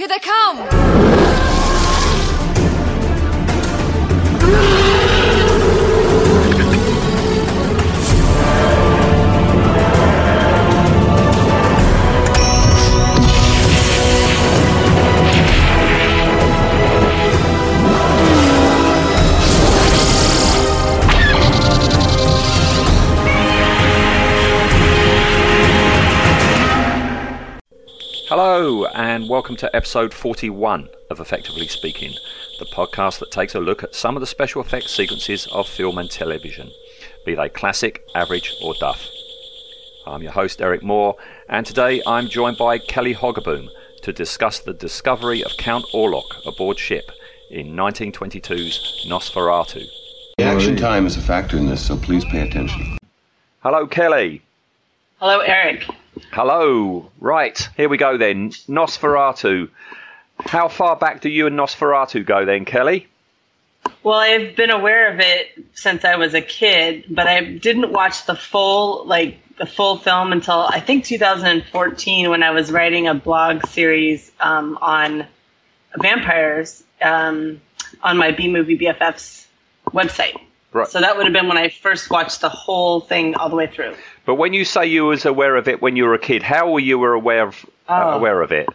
Here they come! Hello, and welcome to episode 41 of Effectively Speaking, the podcast that takes a look at some of the special effects sequences of film and television, be they classic, average, or duff. I'm your host, Eric Moore, and today I'm joined by Kelly Hogaboom to discuss the discovery of Count Orlok aboard ship in 1922's Nosferatu. Reaction time is a factor in this, so please pay attention. Hello, Kelly. Hello, Eric. Hello. Right, here we go then. Nosferatu. How far back do you and Nosferatu go then, Kelly? Well, I've been aware of it since I was a kid, but I didn't watch the full, like the full film until I think 2014 when I was writing a blog series um, on vampires um, on my B Movie BFFs website. Right. So that would have been when I first watched the whole thing all the way through. But when you say you was aware of it when you were a kid, how were you were aware of uh, Oh. aware of it?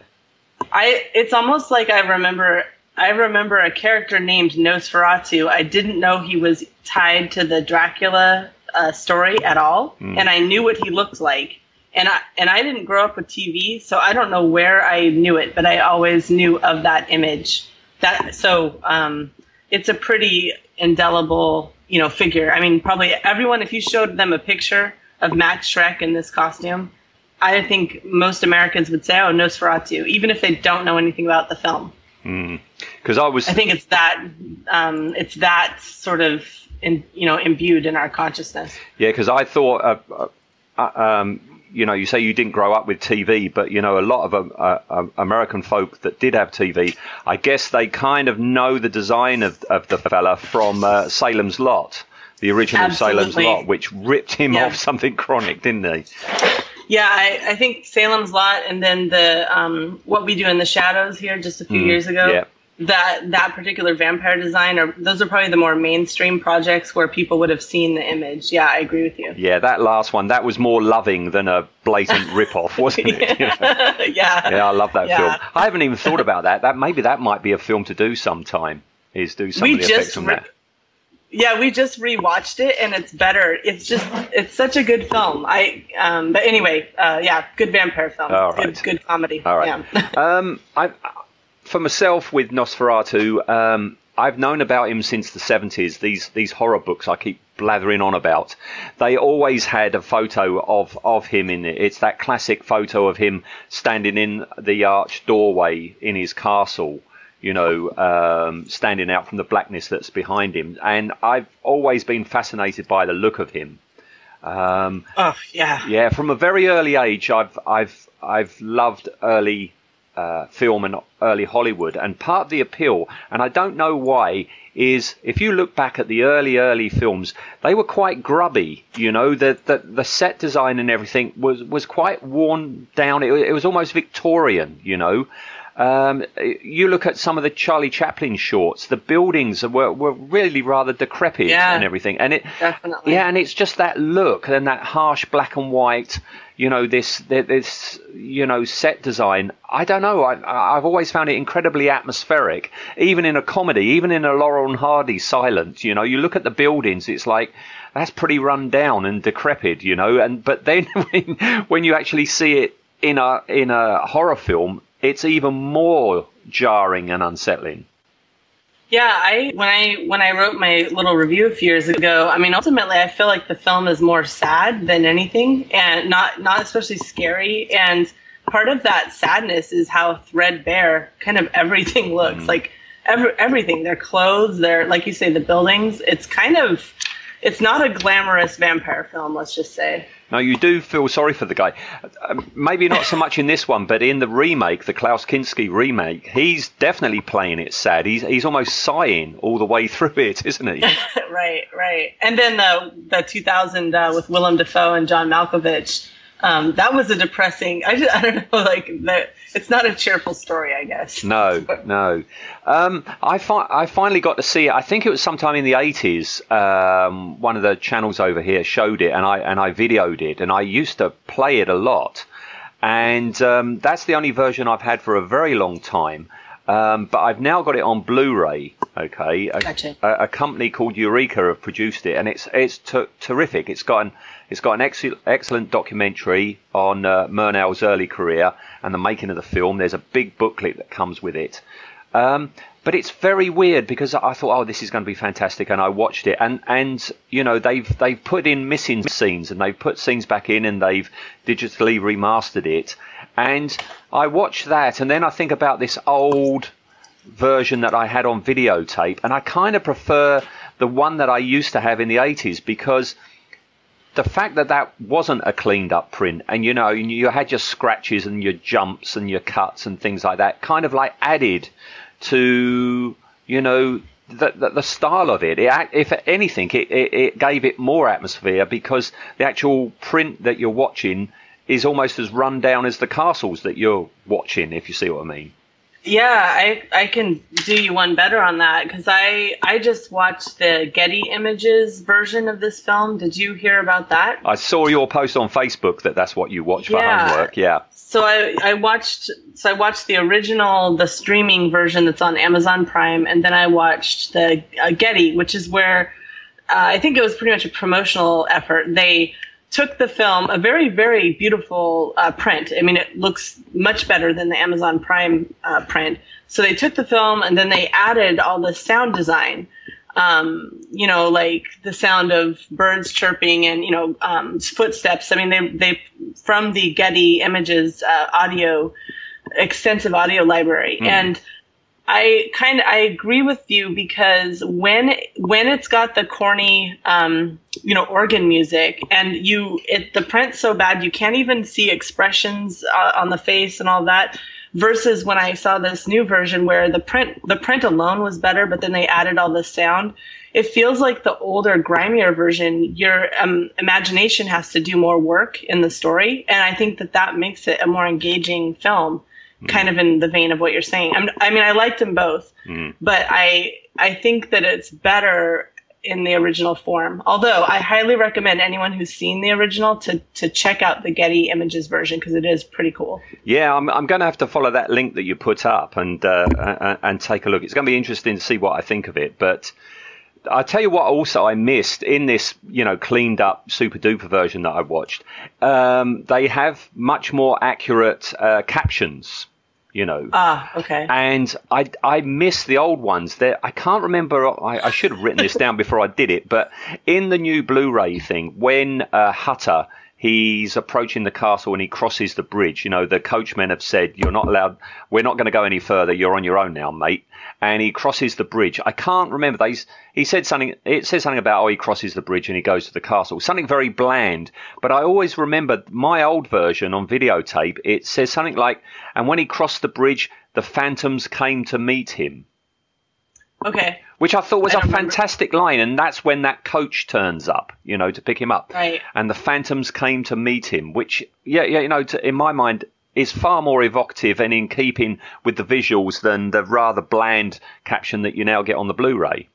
I it's almost like I remember I remember a character named Nosferatu. I didn't know he was tied to the Dracula uh, story at all, and I knew what he looked like. And I and I didn't grow up with TV, so I don't know where I knew it, but I always knew of that image. That so um, it's a pretty indelible, you know, figure. I mean, probably everyone. If you showed them a picture of Max Schreck in this costume, I think most Americans would say, "Oh, Nosferatu," even if they don't know anything about the film. Because I was I think it's that um, it's that sort of in, you know imbued in our consciousness. yeah, because I thought uh, uh, um, you know you say you didn't grow up with TV, but you know a lot of um, uh, uh, American folk that did have TV, I guess they kind of know the design of of the fella from uh, Salem's Lot. The original Salem's Lot, which ripped him Yeah. off something chronic, didn't they? Yeah, I, I think Salem's Lot, and then the um, what we do in the shadows here just a few years ago. yeah. That that particular vampire design, or those are probably the more mainstream projects where people would have seen the image. Yeah, I agree with you. Yeah, that last one, that was more loving than a blatant rip-off, wasn't it? You know? yeah. Yeah, I love that Yeah. film. I haven't even thought about that. That maybe that might be a film to do sometime. Is do some We of the effects on re- that. Yeah, we just rewatched it and it's better. It's just it's such a good film. I um but anyway, uh yeah, good vampire film. All good right. good comedy. All right. Yeah. um, I, for myself with Nosferatu, um, I've known about him since the seventies. These these horror books I keep blathering on about. They always had a photo of of him in it. It's that classic photo of him standing in the arched doorway in his castle. You know, um, standing out from the blackness that's behind him, and I've always been fascinated by the look of him. Um, oh, yeah. yeah, from a very early age, I've I've I've loved early uh, film and early Hollywood, and part of the appeal, and I don't know why, is if you look back at the early early films, they were quite grubby. You know, the the, the set design and everything was was quite worn down. It, it was almost Victorian. You know. Um, you look at some of the Charlie Chaplin shorts. The buildings were, were really rather decrepit Yeah. and everything, and it Definitely. yeah, and it's just that look and that harsh black and white. You know this this you know set design. I don't know. I, I've always found it incredibly atmospheric, even in a comedy, even in a Laurel and Hardy silent. You know, you look at the buildings, it's like that's pretty run down and decrepit. You know, and but then when, when you actually see it in a in a horror film, it's even more jarring and unsettling. Yeah, I when I when I wrote my little review a few years ago, I mean ultimately I feel like the film is more sad than anything and not not especially scary and part of that sadness is how threadbare kind of everything looks. Mm. Like every, everything, their clothes, their like you say the buildings, it's kind of it's not a glamorous vampire film, let's just say. Now you do feel sorry for the guy. Um, maybe not so much in this one, but in the remake, the Klaus Kinski remake, he's definitely playing it sad. He's he's almost sighing all the way through it, isn't he? right, right. And then the the 2000 uh, with Willem Dafoe and John Malkovich, Um, that was a depressing. I just, I don't know, like that. It's not a cheerful story, I guess. No, no. Um, I fi- I finally got to see it. I think it was sometime in the eighties. Um, one of the channels over here showed it, and I and I videoed it, and I used to play it a lot. And um, that's the only version I've had for a very long time. Um, but I've now got it on Blu-ray. Okay, a, Gotcha. a, a company called Eureka have produced it, and it's it's t- terrific. It's got an it's got an excellent excellent documentary on uh, Murnau's early career and the making of the film. There's a big booklet that comes with it. Um, but it's very weird because I thought, oh, this is going to be fantastic, and I watched it, and and you know they've they've put in missing scenes, and they've put scenes back in, and they've digitally remastered it, and I watched that, and then I think about this old version that I had on videotape, and I kind of prefer the one that I used to have in the 80s because the fact that that wasn't a cleaned up print and you know you had your scratches and your jumps and your cuts and things like that kind of like added to you know the, the, the style of it. it if anything it, it, it gave it more atmosphere because the actual print that you're watching is almost as run down as the castles that you're watching if you see what i mean Yeah, I I can do you one better on that because I I just watched the Getty Images version of this film. Did you hear about that? i saw your post on facebook that that's what you watch for Yeah. homework yeah So I, I watched so I watched the original, the streaming version that's on Amazon Prime, and then I watched the uh, Getty, which is where uh, I think it was pretty much a promotional effort. They took the film, a very very beautiful uh, print. I mean, it looks much better than the Amazon Prime uh, print. So they took the film and then they added all the sound design. Um, you know, like the sound of birds chirping and you know um, footsteps. I mean, they they from the Getty Images uh, audio extensive audio library and. I kind of I agree with you because when when it's got the corny um, you know organ music and you it the print's so bad you can't even see expressions uh, on the face and all that versus when I saw this new version where the print the print alone was better but then they added all the sound. It feels like the older grimier version your um, imagination has to do more work in the story. And I think that that makes it a more engaging film kind of in the vein of what you're saying. I'm, I mean, I liked them both, but I I think that it's better in the original form. Although I highly recommend anyone who's seen the original to to check out the Getty Images version because it is pretty cool. Yeah, I'm, I'm going to have to follow that link that you put up and uh, and take a look. It's going to be interesting to see what I think of it. But I'll tell you what. Also, I missed in this, you know, cleaned up super duper version that I watched. Um, they have much more accurate uh, captions. You know, Ah, okay. and I I miss the old ones. There, I can't remember. I, I should have written this down before I did it. But in the new Blu-ray thing, when uh, Hutter he's approaching the castle and he crosses the bridge, you know, the coachmen have said you're not allowed. We're not going to go any further. You're on your own now, mate. And he crosses the bridge. I can't remember. They, he said something. It says something about oh he crosses the bridge and he goes to the castle. Something very bland. But I always remember my old version on videotape. It says something like, and when he crossed the bridge, the phantoms came to meet him Okay. which I thought was I a don't remember. fantastic line, and that's when that coach turns up, you know, to pick him up, Right. and the phantoms came to meet him, which, yeah, yeah, you know, to, in my mind, is far more evocative and in keeping with the visuals than the rather bland caption that you now get on the Blu-ray.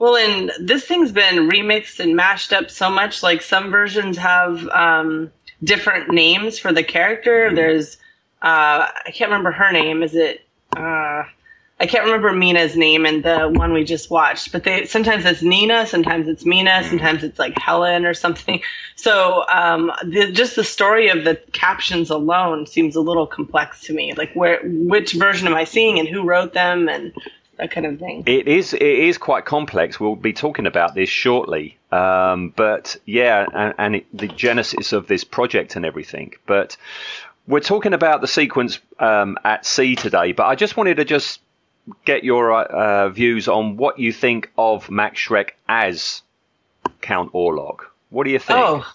Well, and this thing's been remixed and mashed up so much. Like some versions have um, different names for the character. There's, uh, I can't remember her name. Is it? Uh, I can't remember Mina's name in the one we just watched. But they sometimes it's Nina, sometimes it's Mina, sometimes it's like Helen or something. So um, the, just the story of the captions alone seems a little complex to me. Like where, which version am I seeing, and who wrote them, and that kind of thing. It is it is quite complex. We'll be talking about this shortly. Um, but yeah, and, and it, the genesis of this project and everything. But we're talking about the sequence um, at sea today. But I just wanted to just get your uh, views on what you think of Max Schreck as Count Orlok. What do you think? Oh,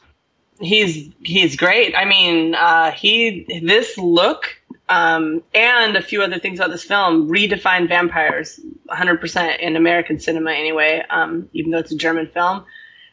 he's he's great. I mean, uh, he this look um, and a few other things about this film redefined vampires 100% in American cinema anyway. Um, even though it's a German film,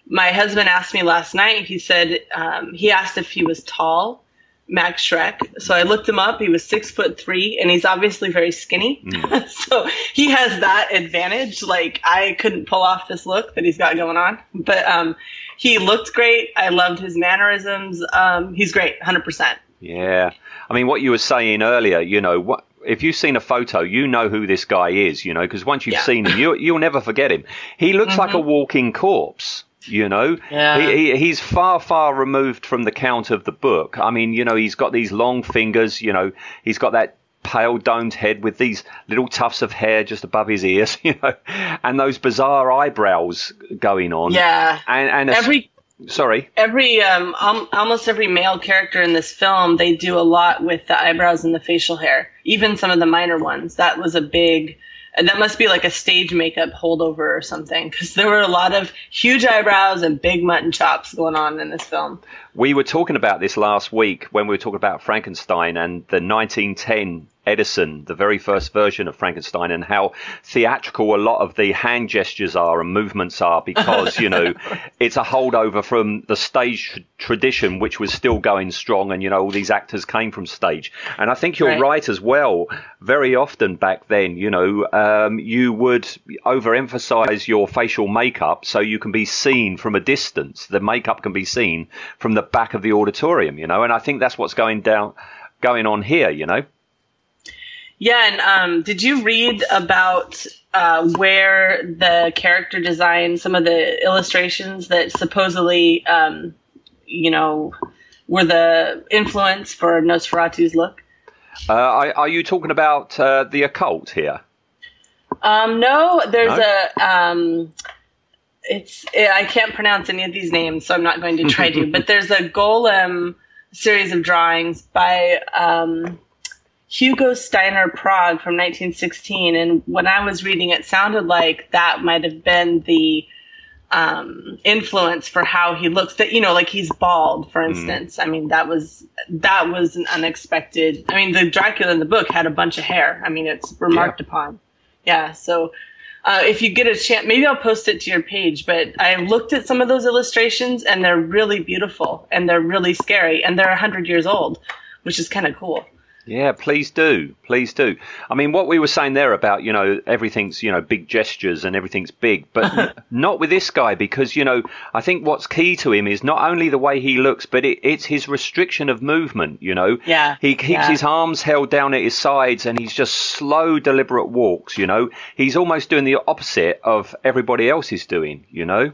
my husband asked me last night. He said um, he asked if he was tall, Max Schreck. So I looked him up. He was six foot three, and he's obviously very skinny. Mm. so he has that advantage. Like I couldn't pull off this look that he's got going on, but um, he looked great. I loved his mannerisms. Um, he's great, hundred percent. Yeah, I mean, what you were saying earlier, you know, what if you've seen a photo, you know who this guy is, you know, because once you've yeah. seen him, you you'll never forget him. He looks mm-hmm. like a walking corpse. You know, yeah. he, he, he's far, far removed from the count of the book. I mean, you know, he's got these long fingers. You know, he's got that pale domed head with these little tufts of hair just above his ears, you know, and those bizarre eyebrows going on. Yeah. And, and every sorry every um, um, almost every male character in this film they do a lot with the eyebrows and the facial hair even some of the minor ones that was a big and that must be like a stage makeup holdover or something because there were a lot of huge eyebrows and big mutton chops going on in this film. We were talking about this last week when we were talking about frankenstein and the 1910 Edison, the very first version of Frankenstein, and how theatrical a lot of the hand gestures are and movements are because, you know, it's a holdover from the stage tradition, which was still going strong. And, you know, all these actors came from stage. And I think you're right, right as well. Very often back then, you know, um, you would overemphasize your facial makeup so you can be seen from a distance. The makeup can be seen from the back of the auditorium, you know, and I think that's what's going down, going on here, you know. Yeah, and um, did you read about uh, where the character design, some of the illustrations that supposedly, um, you know, were the influence for Nosferatu's look? Uh, are, are, you talking about uh, the occult here? Um, no, there's no? a. Um, it's I can't pronounce any of these names, so I'm not going to try to. But there's a golem series of drawings by um, Hugo Steiner-Prag from 1916. And when I was reading it, sounded like that might have been the um, influence for how he looks. That you know, like he's bald, for hmm. instance. Mm. I mean, that was that was an unexpected. I mean, the Dracula in the book had a bunch of hair. I mean, it's remarked yeah. upon. Yeah. So uh, if you get a chance, maybe I'll post it to your page. But I looked at some of those illustrations, and they're really beautiful, and they're really scary, and they're hundred years old, which is kind of cool. Yeah, please do. Please do. I mean, what we were saying there about, you know, everything's, you know, big gestures and everything's big, but not with this guy because, you know, I think what's key to him is not only the way he looks, but it, it's his restriction of movement, you know. Yeah. He keeps yeah. his arms held down at his sides and he's just slow, deliberate walks, you know. He's almost doing the opposite of everybody else is doing, you know.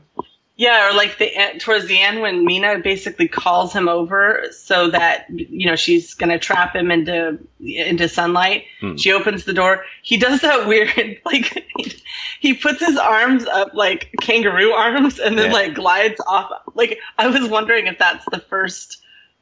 Yeah, or like the towards the end when Mina basically calls him over so that you know she's gonna trap him into into sunlight. Hmm. She opens the door. He does that weird like he puts his arms up like kangaroo arms and then yeah. like glides off. Like I was wondering if that's the first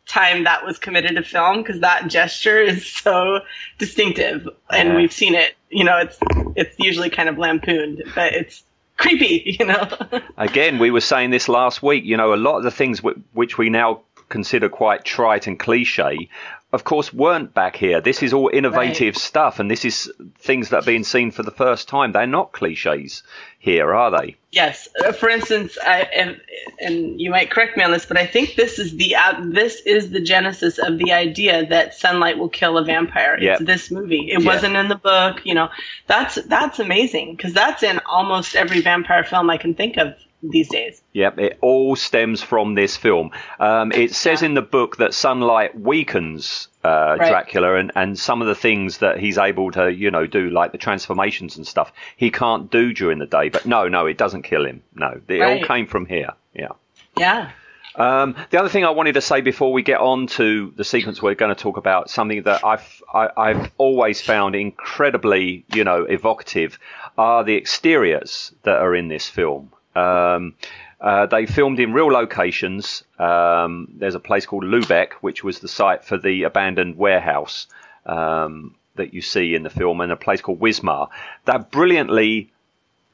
time that was committed to film because that gesture is so distinctive and yeah. we've seen it. You know, it's it's usually kind of lampooned, but it's creepy, you know. Again, we were saying this last week. You know, a lot of the things w- which we now consider quite trite and cliche, of course, weren't back here. This is all innovative right. stuff, and this is things that are being seen for the first time. They're not cliches here, are they? Yes. Uh, for instance, I, and and you might correct me on this, but I think this is the uh, this is the genesis of the idea that sunlight will kill a vampire. Yep. It's this movie. It yep. wasn't in the book. You know, that's that's amazing because that's in almost every vampire film I can think of these days. Yep, it all stems from this film. Um, it says in the book that sunlight weakens uh, right. Dracula, and, and some of the things that he's able to, you know, do, like the transformations and stuff, he can't do during the day. But no, no, it doesn't kill him. No, it right. all came from here. Yeah. Yeah. Um, the other thing I wanted to say before we get on to the sequence we're going to talk about, something that I've I, have i have always found incredibly, you know, evocative, are the exteriors that are in this film. Um, uh, they filmed in real locations. Um, there's a place called Lubeck, which was the site for the abandoned warehouse um, that you see in the film, and a place called Wismar. They're brilliantly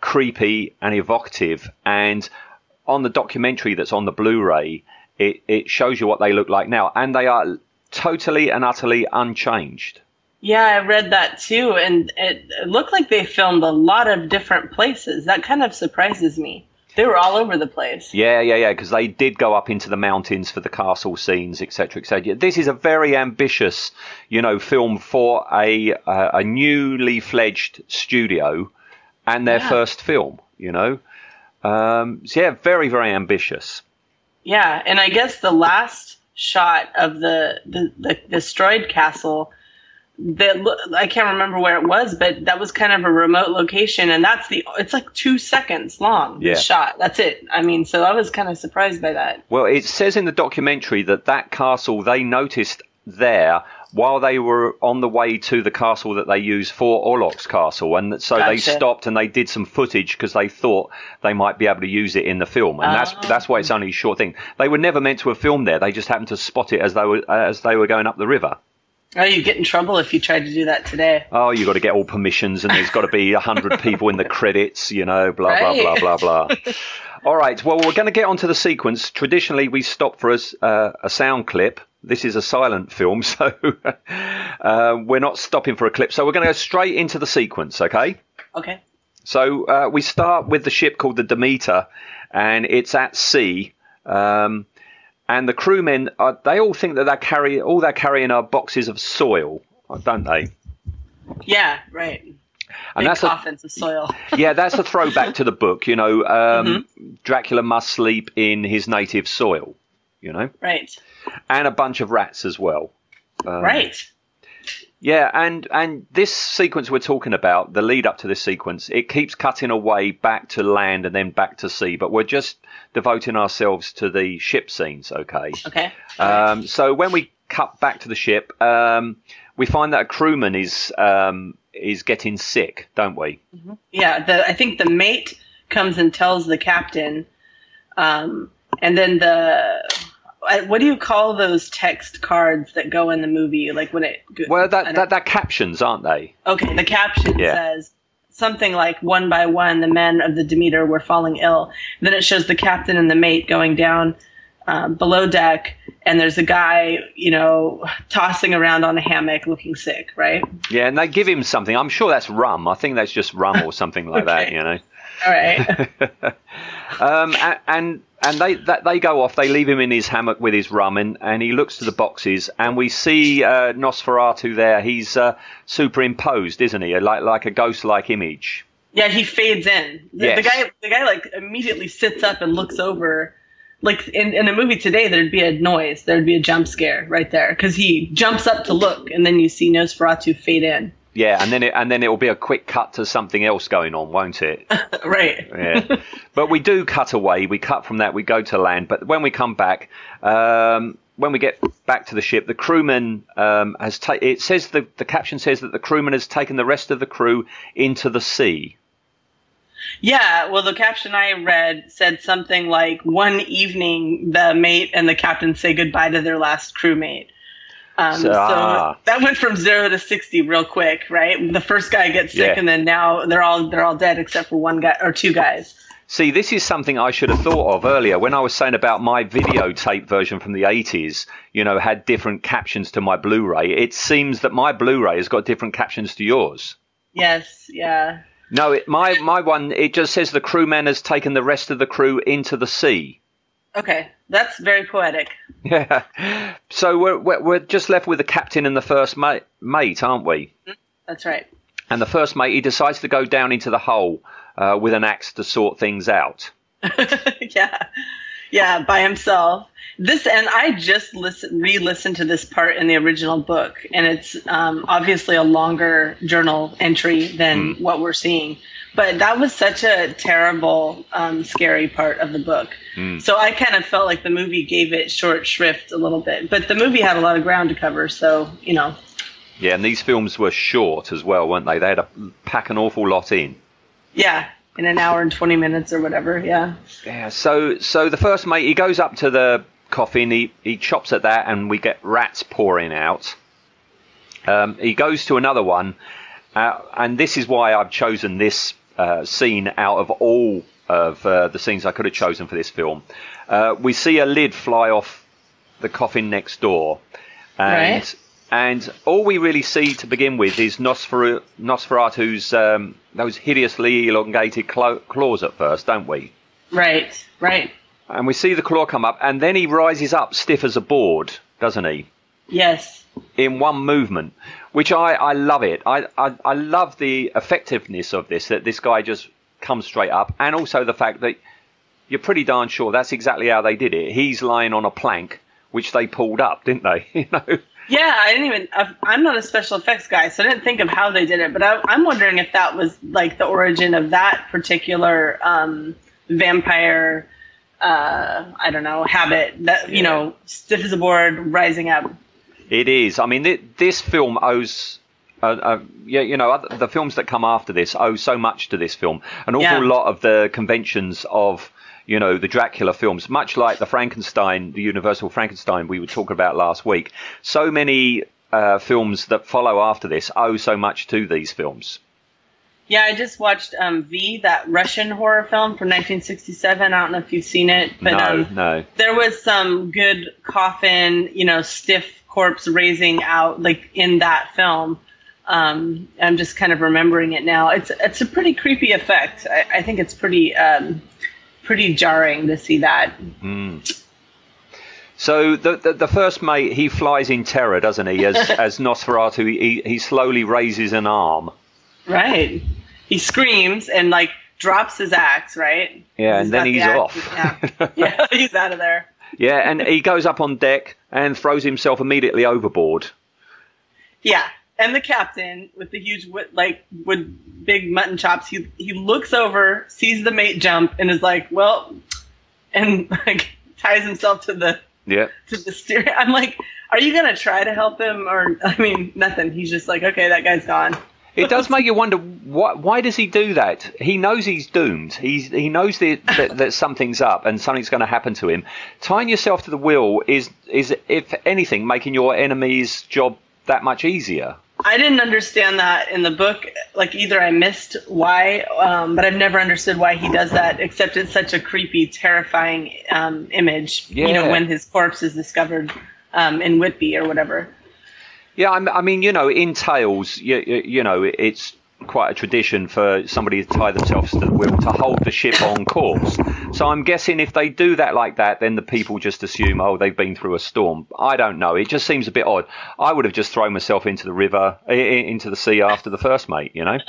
creepy and evocative. And on the documentary that's on the Blu-ray, it, it shows you what they look like now, and they are totally and utterly unchanged. Yeah, I read that too, and it, it looked like they filmed a lot of different places. That kind of surprises me. They were all over the place. Yeah, yeah, yeah, because they did go up into the mountains for the castle scenes, etc., etc. This is a very ambitious, you know, film for a a, a newly fledged studio and their Yeah. first film. You know, um, so yeah, very very ambitious. Yeah, and I guess the last shot of the the, the destroyed castle that I can't remember where it was, but that was kind of a remote location, and that's the it's like two seconds long. Yeah. Shot. That's it. I mean, so I was kind of surprised by that. Well, it says in the documentary that that castle they noticed there while they were on the way to the castle that they used for Orlok's castle, and so they stopped and they did some footage because they thought they might be able to use it in the film, and that's Oh. that's why it's only a short thing. They were never meant to have filmed there; they just happened to spot it as they were as they were going up the river. Oh, you get in trouble if you try to do that today. Oh, you've got to get all permissions, and there's got to be a hundred people in the credits, you know, blah blah blah blah blah. all right, well, we're going to get onto the sequence. Traditionally, we stop for a, uh, a sound clip. This is a silent film, so uh, we're not stopping for a clip. So we're going to go straight into the sequence, okay? Okay. So uh, we start with the ship called the Demeter, and it's at sea. Um, and the crewmen, uh, they all think that they're carry all they're carrying are boxes of soil, don't they? Yeah. Right. And Big that's a, of soil. yeah, that's a throwback to the book. You know, um, Dracula must sleep in his native soil. You know, Right. and a bunch of rats as well. Um, right. Yeah, and and this sequence we're talking about, the lead up to this sequence, it keeps cutting away back to land and then back to sea. But we're just devoting ourselves to the ship scenes. Okay. Okay. Um, so when we cut back to the ship, um, we find that a crewman is um, is getting sick, don't we? Yeah, the I think the mate comes and tells the captain, um, and then the what do you call those text cards that go in the movie? Like when it Well, that that, that captions, aren't they? okay, the caption Yeah. says something like one by one the men of the Demeter were falling ill. then it shows the captain and the mate going down um, below deck, and there's a guy you know tossing around on a hammock looking sick, right? Yeah, and they give him something. I'm sure that's rum. I think that's just rum or something like that. You know. All right. Um, and and they that, they go off. They leave him in his hammock with his rum, and, and he looks to the boxes, and we see uh, Nosferatu there. He's uh, superimposed, isn't he? Like like a ghost-like image. Yeah, he fades in. The, Yes. the guy, the guy, like immediately sits up and looks over. Like in, in a movie today, there'd be a noise, there'd be a jump scare right there because he jumps up to look, and then you see Nosferatu fade in. Yeah, and then it, and then it will be a quick cut to something else going on, won't it? right. Yeah. but we do cut away. We cut from that. We go to land. But when we come back, um, when we get back to the ship, the crewman um, has. Ta- it says the the caption says that the crewman has taken the rest of the crew into the sea. Yeah. Well, the caption I read said something like, "One evening, the mate and the captain say goodbye to their last crewmate." Um, So- so ah. that went from zero to sixty real quick, right? The first guy gets sick, Yeah. and then now they're all they're all dead except for one guy or two guys. See, this is something I should have thought of earlier when I was saying about my videotape version from the 80s, you know, had different captions to my Blu ray. It seems that my Blu ray has got different captions to yours. Yes. Yeah. No, it, my, my one, it just says the crewman has taken the rest of the crew into the sea. Okay, that's very poetic. Yeah. So we're, we're, we're just left with the captain and the first mate, mate, aren't we? That's right. And the first mate, he decides to go down into the hole uh, with an axe to sort things out. yeah, yeah, by himself. This and I just listen, re-listened to this part in the original book, and it's um, obviously a longer journal entry than what we're seeing. But that was such a terrible, um, scary part of the book. So I kind of felt like the movie gave it short shrift a little bit. But the movie had a lot of ground to cover, so you know. Yeah, and these films were short as well, weren't they? They had to pack an awful lot in. Yeah, in an hour and 20 minutes or whatever. Yeah. Yeah, so so the first mate he goes up to the coffin, he he chops at that, and we get rats pouring out. Um, he goes to another one, uh, and this is why I've chosen this uh, scene out of all of uh, the scenes I could have chosen for this film. Uh, we see a lid fly off the coffin next door, and Right. and all we really see to begin with is Nosferatu, Nosferatu's um, those hideously elongated clo- claws at first, don't we? Right, right. And we see the claw come up, and then he rises up stiff as a board, doesn't he? Yes. In one movement, which I, I love it. I, I, I love the effectiveness of this, that this guy just comes straight up, and also the fact that you're pretty darn sure that's exactly how they did it. He's lying on a plank, which they pulled up, didn't they? you know? Yeah, I didn't even. I'm not a special effects guy, so I didn't think of how they did it. But I, I'm wondering if that was like the origin of that particular um, vampire. Uh, I don't know habit that you Yeah. know stiff as a board, rising up. It is. I mean, th- this film owes. Uh, uh, yeah, you know, other, the films that come after this owe so much to this film. An awful Yeah. lot of the conventions of, you know, the Dracula films, much like the Frankenstein, the Universal Frankenstein we were talking about last week. So many uh, films that follow after this owe so much to these films. Yeah, I just watched um, Viy, that Russian horror film from 1967. I don't know if you've seen it, but no, um, no. there was some good coffin, you know, stiff corpse raising out like in that film. Um, I'm just kind of remembering it now. It's it's a pretty creepy effect. I, I think it's pretty um, pretty jarring to see that. So the, the the first mate he flies in terror, doesn't he? As as Nosferatu, he he slowly raises an arm. Right. He screams and like drops his axe. Right. Yeah, and then got the he's off. Yeah. yeah, he's out of there. Yeah, and he goes up on deck and throws himself immediately overboard. Yeah, and the captain with the huge like with big mutton chops, he he looks over, sees the mate jump, and is like, "Well," and like ties himself to the Yeah. to the steering. I'm like, "Are you gonna try to help him?" Or I mean, nothing. He's just like, "Okay, that guy's gone." It does make you wonder why, why does he do that? He knows he's doomed. He's, he knows that, that, that something's up and something's going to happen to him. Tying yourself to the wheel is, is, if anything, making your enemy's job that much easier. I didn't understand that in the book. Like either I missed why, um, but I've never understood why he does that. Except it's such a creepy, terrifying um, image. You know, when his corpse is discovered um, in Whitby or whatever. Yeah, I mean, you know, in Tales, you, you, know, it's quite a tradition for somebody to tie themselves to the wheel to hold the ship on course. So I'm guessing if they do that like that, then the people just assume, oh, they've been through a storm. I don't know. It just seems a bit odd. I would have just thrown myself into the river, into the sea after the first mate, you know?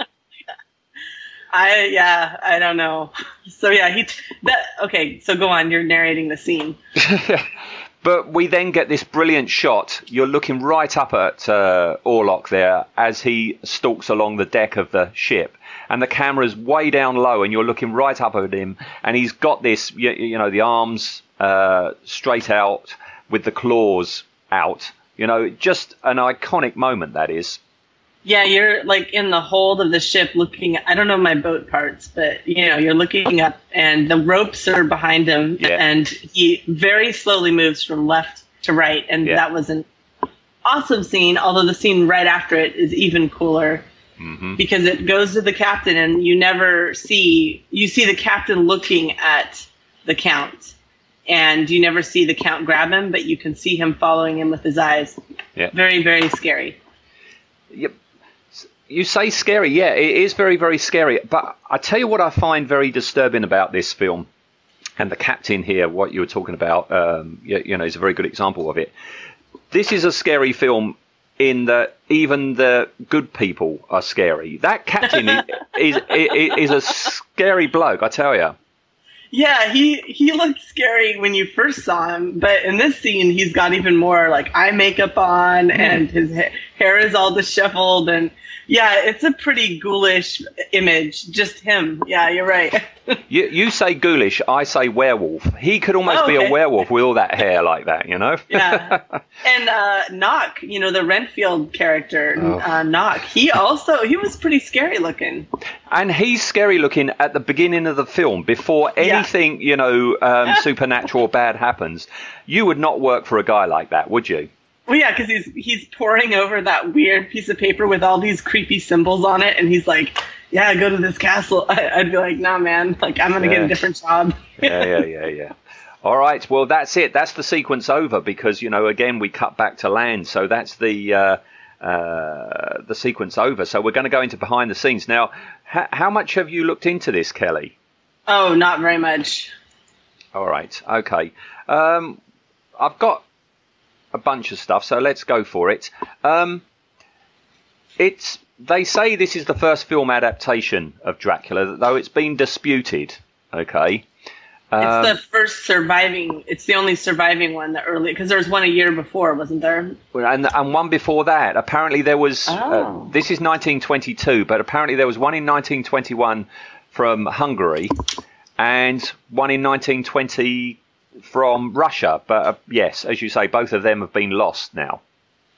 I yeah, I don't know. So yeah, he that okay. So go on. You're narrating the scene. But we then get this brilliant shot. You're looking right up at uh, Orlok there as he stalks along the deck of the ship, and the camera's way down low, and you're looking right up at him, and he's got this, you, you know, the arms uh, straight out with the claws out. You know, just an iconic moment that is. Yeah, you're like in the hold of the ship, looking. I don't know my boat parts, but you know, you're looking up, and the ropes are behind him, Yeah. and he very slowly moves from left to right, and Yeah. that was an awesome scene. Although the scene right after it is even cooler. Mm-hmm. because it goes to the captain and you never see you see the captain looking at the count and you never see the count grab him but you can see him following him with his eyes Yeah. very very scary Yep. You say scary, yeah, it is very, very scary. But I tell you what I find very disturbing about this film, and the captain here, what you were talking about, um, you, you know, is a very good example of it. This is a scary film in that even the good people are scary. That captain is, is, is is a scary bloke, I tell you. yeah he he looked scary when you first saw him but in this scene he's got even more like eye makeup on and his hair is all disheveled and yeah it's a pretty ghoulish image just him yeah you're right You, you say ghoulish, I say werewolf. He could almost Oh, be okay. a werewolf with all that hair like that, you know? yeah. And uh, Knock, you know, the Renfield character, Oh. uh, Knock, he also, he was pretty scary looking. And he's scary looking at the beginning of the film before Yeah. anything, you know, um, supernatural or bad happens. You would not work for a guy like that, would you? Well, yeah, because he's, he's poring over that weird piece of paper with all these creepy symbols on it, and he's like, yeah, go to this castle. I, I'd be like, nah, man, like, I'm going to get a different job. Yeah, yeah, yeah, yeah. All right, well, that's it. That's the sequence over because, you know, again, we cut back to land. So that's the. Uh, uh, the sequence over. So we're going to go into behind the scenes now. H- how much have you looked into this, Kelly? Oh, not very much. All right. Okay. Um, I've got a bunch of stuff, so let's go for it. Um, it's they say this is the first film adaptation of Dracula, though it's been disputed. Okay. Um, it's the first surviving. It's the only surviving one. The early because there was one a year before, wasn't there? And and one before that. Apparently there was. Uh, oh. Uh, this is 1922, but apparently there was one in 1921 from Hungary, and one in 1920 from Russia. But uh, yes, as you say, both of them have been lost now.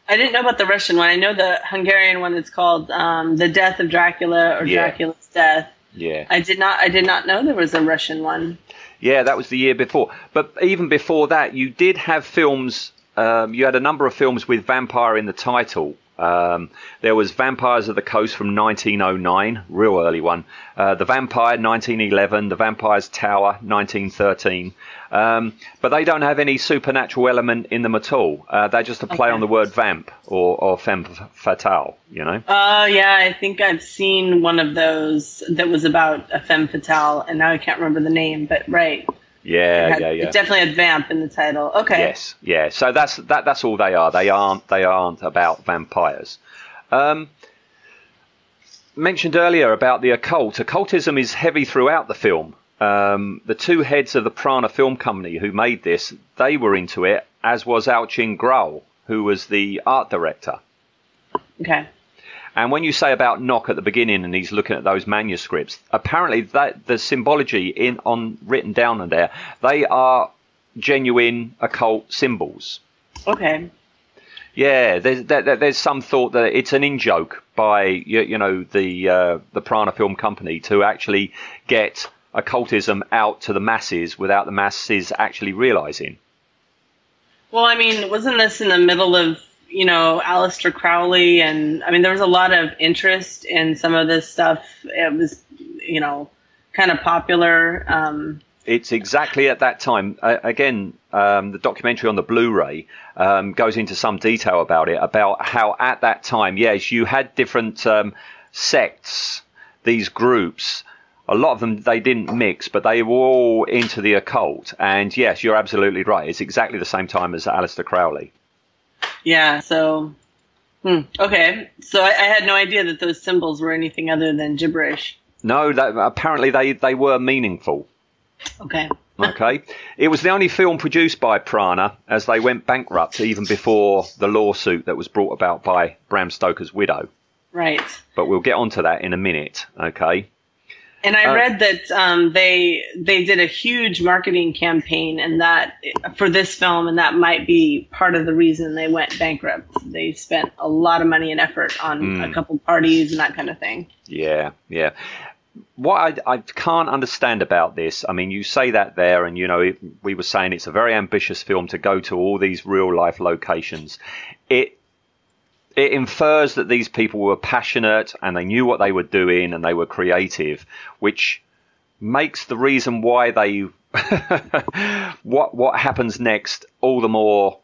I didn't know about the Russian one. I know the Hungarian one It's called um, "The Death of Dracula" or yeah. "Dracula's Death." Yeah. I did not. I did not know there was a Russian one. Yeah, that was the year before. But even before that, you did have films. Um, you had a number of films with vampire in the title. Um, there was Vampires of the Coast from 1909, real early one. Uh, the Vampire 1911, The Vampire's Tower 1913. Um, but they don't have any supernatural element in them at all. Uh, they're just a play okay. on the word vamp or, or femme fatale, you know? Oh, uh, yeah, I think I've seen one of those that was about a femme fatale, and now I can't remember the name, but right. Yeah, had, yeah, yeah. It definitely had vamp in the title. Okay. Yes, yeah. So that's that. That's all they are. They aren't. They aren't about vampires. Um, mentioned earlier about the occult. Occultism is heavy throughout the film. Um, the two heads of the Prana Film Company who made this, they were into it, as was Albin Grau, who was the art director. Okay. And when you say about Knock at the beginning, and he's looking at those manuscripts, apparently that the symbology in on written down in there, they are genuine occult symbols. Okay. Yeah, there's there, there's some thought that it's an in joke by you, you know the uh, the Prana Film Company to actually get occultism out to the masses without the masses actually realizing. Well, I mean, wasn't this in the middle of you know Aleister Crowley, and I mean, there was a lot of interest in some of this stuff. It was, you know, kind of popular. Um, it's exactly at that time. Uh, again, um, the documentary on the Blu-ray um, goes into some detail about it, about how at that time, yes, you had different um, sects, these groups a lot of them they didn't mix, but they were all into the occult. And yes, you're absolutely right. It's exactly the same time as Aleister Crowley. Yeah. So, hmm, okay. So I, I, had no idea that those symbols were anything other than gibberish. No, that, apparently they they were meaningful. Okay. okay. It was the only film produced by Prana as they went bankrupt even before the lawsuit that was brought about by Bram Stoker's widow. Right. But we'll get onto that in a minute. Okay. And I uh, read that um, they they did a huge marketing campaign, and that for this film, and that might be part of the reason they went bankrupt. They spent a lot of money and effort on mm. a couple parties and that kind of thing. Yeah, yeah. What I, I can't understand about this, I mean, you say that there, and you know, it, we were saying it's a very ambitious film to go to all these real life locations. It it infers that these people were passionate and they knew what they were doing and they were creative, which makes the reason why they what what happens next all the more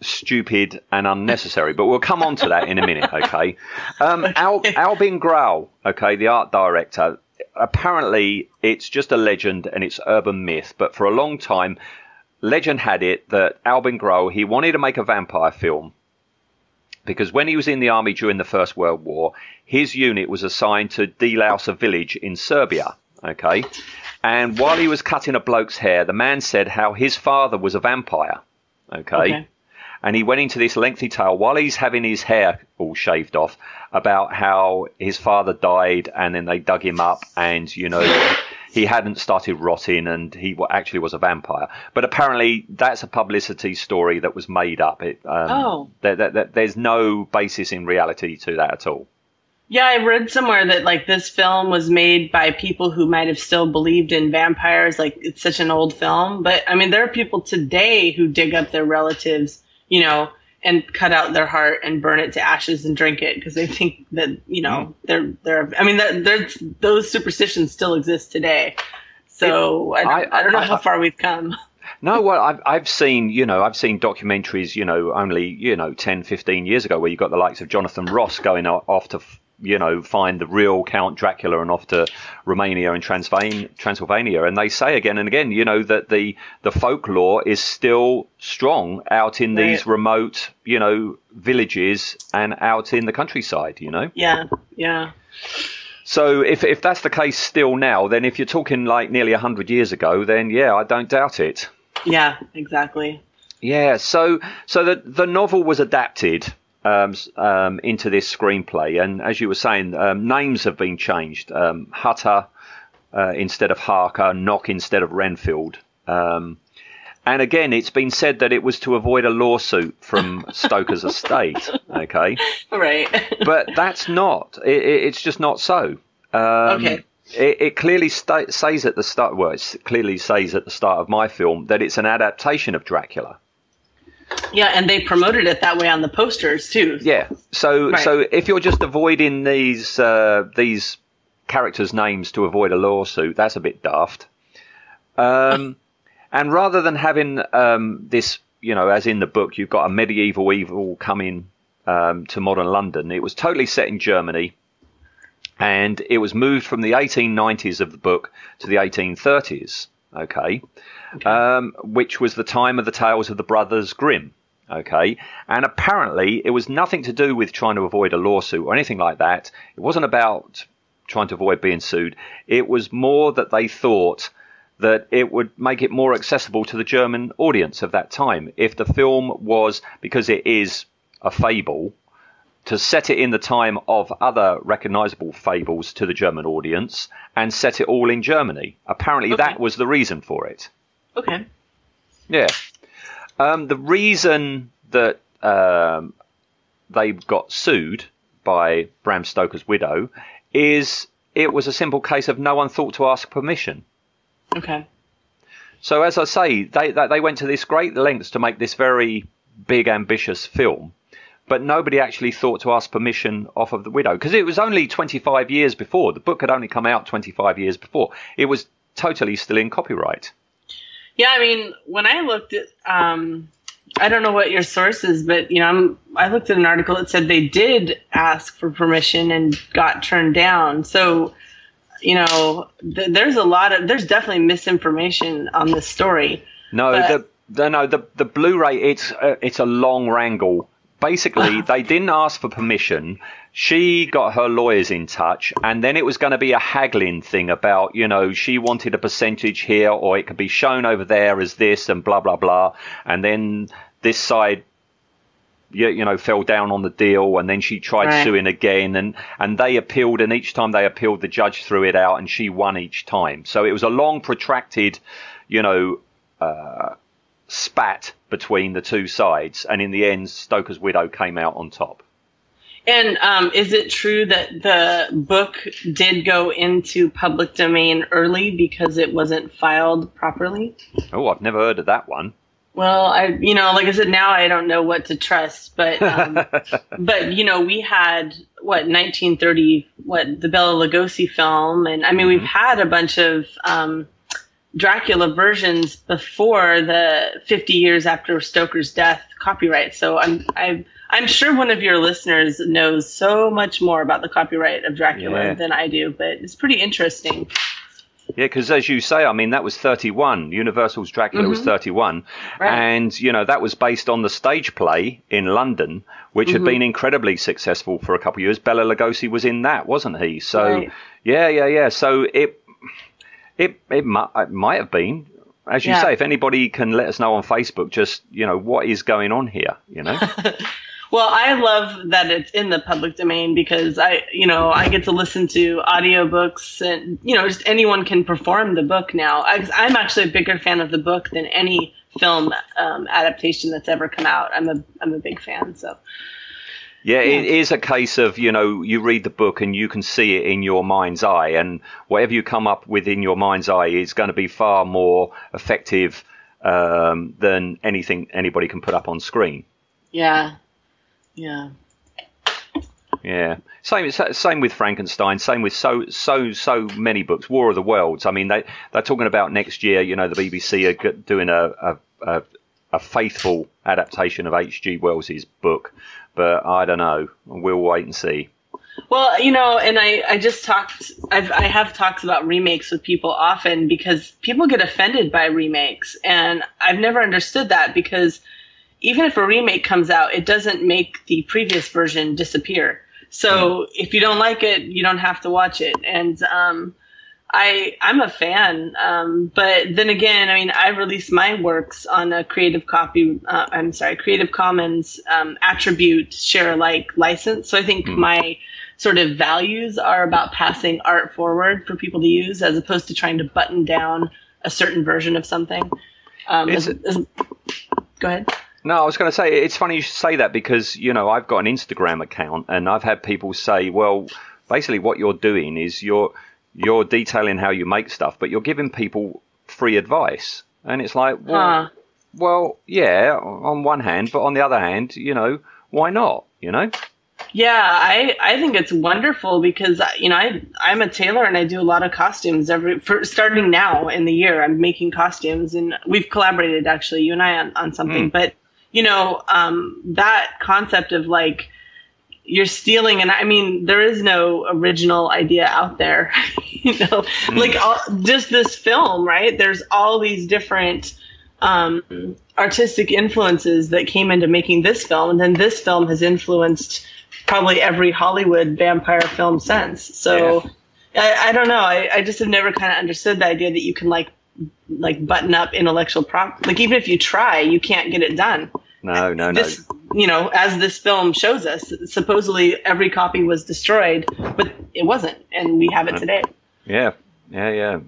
stupid and unnecessary. But we'll come on to that in a minute, okay? Um, Al, Albin Grau, okay, the art director. Apparently, it's just a legend and it's urban myth. But for a long time, legend had it that Albin Grau he wanted to make a vampire film because when he was in the army during the First World War, his unit was assigned to delouse a village in Serbia. Okay. And while he was cutting a bloke's hair, the man said how his father was a vampire. Okay. okay. And he went into this lengthy tale while he's having his hair all shaved off about how his father died and then they dug him up and, you know, he hadn't started rotting and he actually was a vampire. But apparently, that's a publicity story that was made up. It, um, oh. There, there, there's no basis in reality to that at all. Yeah, I read somewhere that like this film was made by people who might have still believed in vampires. Like it's such an old film, but I mean, there are people today who dig up their relatives, you know, and cut out their heart and burn it to ashes and drink it because they think that you know mm. they're they're. I mean, they're, those superstitions still exist today. So it, I, don't, I, I, don't know I, how far we've come. No, well, I've, I've seen, you know, I've seen documentaries, you know, only, you know, 10, 15 years ago where you got the likes of Jonathan Ross going off to you know, find the real Count Dracula and off to Romania and Transylvania. And they say again and again, you know, that the, the folklore is still strong out in these right. remote, you know, villages and out in the countryside, you know? Yeah, yeah. So if, if that's the case still now, then if you're talking like nearly 100 years ago, then yeah, I don't doubt it. Yeah, exactly. Yeah, so so the the novel was adapted um, um, into this screenplay, and as you were saying, um, names have been changed. Um, Hutter uh, instead of Harker, Knock instead of Renfield. Um, and again, it's been said that it was to avoid a lawsuit from Stoker's estate. Okay, right. but that's not. It, it, it's just not so. Um, okay. It, it clearly sta- says at the start. Well, it clearly says at the start of my film that it's an adaptation of Dracula. Yeah, and they promoted it that way on the posters too. Yeah. So right. so if you're just avoiding these uh, these characters' names to avoid a lawsuit, that's a bit daft. Um, and rather than having um, this, you know, as in the book, you've got a medieval evil coming um, to modern London. It was totally set in Germany, and it was moved from the 1890s of the book to the 1830s. Okay, okay. Um, which was the time of the tales of the brothers Grimm. Okay, and apparently it was nothing to do with trying to avoid a lawsuit or anything like that. It wasn't about trying to avoid being sued. It was more that they thought that it would make it more accessible to the German audience of that time if the film was because it is a fable to set it in the time of other recognizable fables to the German audience and set it all in Germany. Apparently, okay. that was the reason for it. Okay. Yeah. Um, the reason that um, they got sued by Bram Stoker's widow is it was a simple case of no one thought to ask permission. Okay. So as I say, they they went to this great lengths to make this very big, ambitious film, but nobody actually thought to ask permission off of the widow because it was only 25 years before. The book had only come out 25 years before. It was totally still in copyright. Yeah, I mean, when I looked at, um, I don't know what your source is, but you know, I'm, I looked at an article that said they did ask for permission and got turned down. So, you know, th- there's a lot of, there's definitely misinformation on this story. No, but, the, the no the the Blu-ray it's uh, it's a long wrangle basically they didn't ask for permission. She got her lawyers in touch, and then it was going to be a haggling thing about, you know, she wanted a percentage here, or it could be shown over there as this, and blah blah blah. And then this side, you, you know, fell down on the deal, and then she tried right. suing again, and and they appealed, and each time they appealed, the judge threw it out, and she won each time. So it was a long, protracted, you know. Uh, spat between the two sides, and in the end, Stoker's widow came out on top. And um, is it true that the book did go into public domain early because it wasn't filed properly? Oh, I've never heard of that one. Well, I, you know, like I said, now I don't know what to trust, but, um, but you know, we had what 1930, what the Bela Lugosi film, and I mean, mm-hmm. we've had a bunch of um, Dracula versions before the 50 years after Stoker's death copyright. So I'm I'm I'm sure one of your listeners knows so much more about the copyright of Dracula yeah. than I do, but it's pretty interesting. Yeah, because as you say, I mean, that was 31. Universal's Dracula mm-hmm. was 31. Right. And, you know, that was based on the stage play in London, which mm-hmm. had been incredibly successful for a couple of years. Bela Lugosi was in that, wasn't he? So, right. yeah, yeah, yeah. So it it it might, it might have been. As you yeah. say, if anybody can let us know on Facebook, just you know what is going on here, you know. well, I love that it's in the public domain because I, you know, I get to listen to audiobooks and you know, just anyone can perform the book now. I, am actually a bigger fan of the book than any film um, adaptation that's ever come out. I'm a I'm a big fan. So yeah, yeah, it is a case of, you know, you read the book and you can see it in your mind's eye, and whatever you come up with in your mind's eye is going to be far more effective um, than anything anybody can put up on screen. Yeah. Yeah. Yeah. Same same with Frankenstein. Same with so so so many books. War of the Worlds. I mean, they they're talking about next year. You know, the BBC are doing a a, a, a faithful adaptation of H.G. Wells's book but I don't know. We'll wait and see. Well, you know, and I, I just talked, I've, I have talks about remakes with people often because people get offended by remakes. And I've never understood that because even if a remake comes out, it doesn't make the previous version disappear. So if you don't like it, you don't have to watch it. And, um, I I'm a fan, um, but then again, I mean, I release my works on a Creative Copy. Uh, I'm sorry, Creative Commons um, attribute share alike license. So I think my sort of values are about passing art forward for people to use, as opposed to trying to button down a certain version of something. Um, Is as- it- as- go ahead. No, I was going to say it's funny you should say that because you know I've got an Instagram account and I've had people say, well, basically what you're doing is you're you're detailing how you make stuff, but you're giving people free advice, and it's like, well, well, yeah, on one hand, but on the other hand, you know, why not? You know, Yeah, I, I think it's wonderful because you know I I'm a tailor and I do a lot of costumes every for starting now in the year I'm making costumes and we've collaborated actually you and I on, on something. But you know um, that concept of like you're stealing and I mean there is no original idea out there you know like all, just this film right there's all these different um, artistic influences that came into making this film, and then this film has influenced probably every Hollywood vampire film since. So I, I don't know. I, I just have never kind of understood the idea that you can like like button up intellectual prop. Like even if you try, you can't get it done. No, no, no. This, you know, as this film shows us, supposedly every copy was destroyed, but it wasn't, and we have it today. Yeah, yeah, yeah.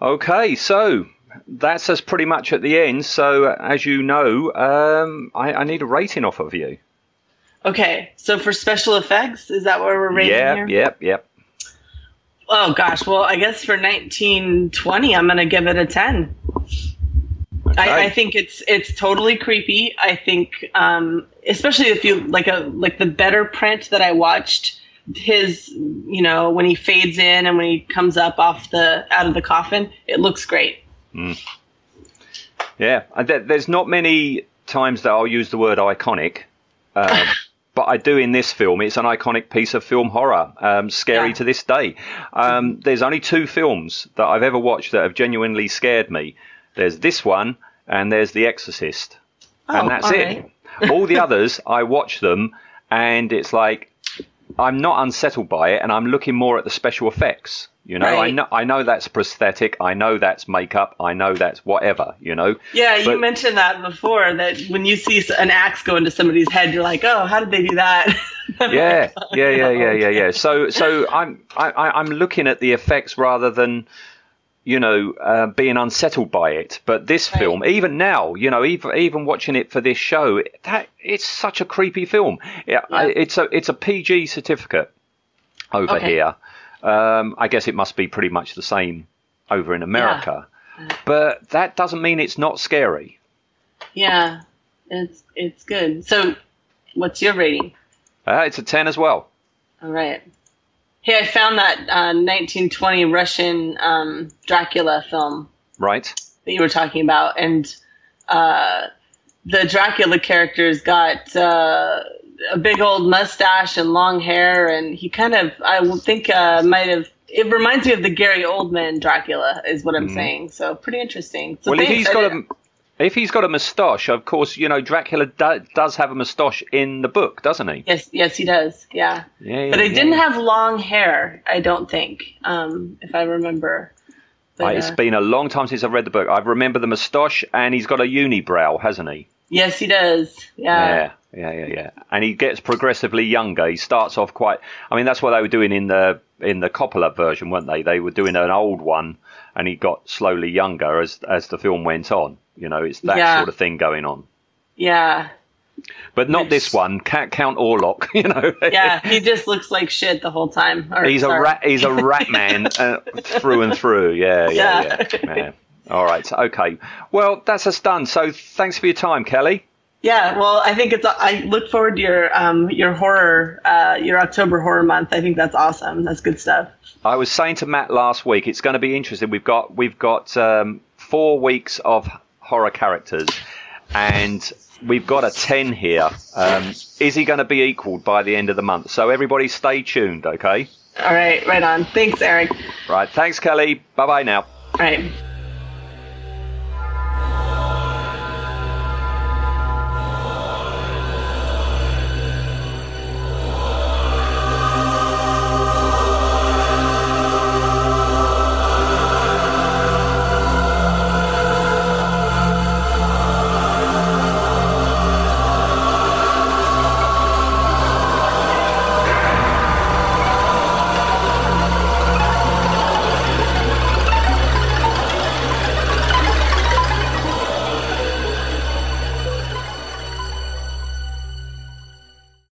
Okay, so that's us pretty much at the end. So, as you know, um, I, I need a rating off of you. Okay, so for special effects, is that what we're rating yeah, here? yep, yep. Oh gosh, well, I guess for 1920, I'm gonna give it a 10. I, I think it's it's totally creepy. I think, um, especially if you like a like the better print that I watched, his you know when he fades in and when he comes up off the out of the coffin, it looks great. Yeah, there's not many times that I'll use the word iconic, um, but I do in this film. It's an iconic piece of film horror, um, scary Yeah. to this day. Um, there's only two films that I've ever watched that have genuinely scared me. There's this one, and there's The Exorcist, and Oh, that's all it. All the others, I watch them, and it's like I'm not unsettled by it, and I'm looking more at the special effects. You know, I know I know that's prosthetic, I know that's makeup, I know that's whatever. You know, Yeah, you mentioned that before. That when you see an axe go into somebody's head, you're like, "Oh, how did they do that?" yeah, yeah, yeah, yeah, yeah, yeah. So, so I'm I, I- I'm looking at the effects rather than you know uh, being unsettled by it. But this Right. film, even now, you know, even even watching it for this show, that it's such a creepy film. Yeah, I- Yeah. it's a it's a PG certificate over Okay. here. Um, I guess it must be pretty much the same over in America. But that doesn't mean it's not scary. yeah, it's it's good. So, what's your rating? Uh, it's a ten as well. All right. Hey, I found that uh, 1920 Russian um, Dracula film Right? that you were talking about, and uh, the Dracula character's got uh, a big old mustache and long hair, and he kind of, I think, uh, might have. It reminds me of the Gary Oldman Dracula, is what I'm saying. So pretty interesting. So well, thanks. he's got a if he's got a moustache, of course, you know Dracula do, does have a moustache in the book, doesn't he? Yes, yes, he does. Yeah, Yeah, yeah, but he yeah. didn't have long hair. I don't think, um, if I remember. But, Uh, it's been a long time since I've read the book. I remember the moustache, and he's got a unibrow, hasn't he? yes, he does. Yeah. yeah, yeah, yeah, yeah. And he gets progressively younger. He starts off quite. I mean, that's what they were doing in the in the Coppola version, weren't they? They were doing an old one, and he got slowly younger as as the film went on. You know, it's that Yeah. sort of thing going on. Yeah. But not Which- this one. Can't count Orlok. You know. Yeah. He just looks like shit the whole time. Or, He's a sorry. rat. He's a rat man uh, through and through. Yeah, yeah, yeah. Yeah. yeah. All right. Okay. Well, that's us done. So thanks for your time, Kelly. Yeah. Well, I think it's. I look forward to your um your horror uh your October horror month. I think that's awesome. That's good stuff. I was saying to Matt last week, it's going to be interesting. We've got we've got um, four weeks of horror characters, and we've got a 10 here. Um, is he going to be equaled by the end of the month? So everybody stay tuned, okay? All right, right on. Thanks, Eric. Right. Thanks, Kelly. Bye bye now. All right.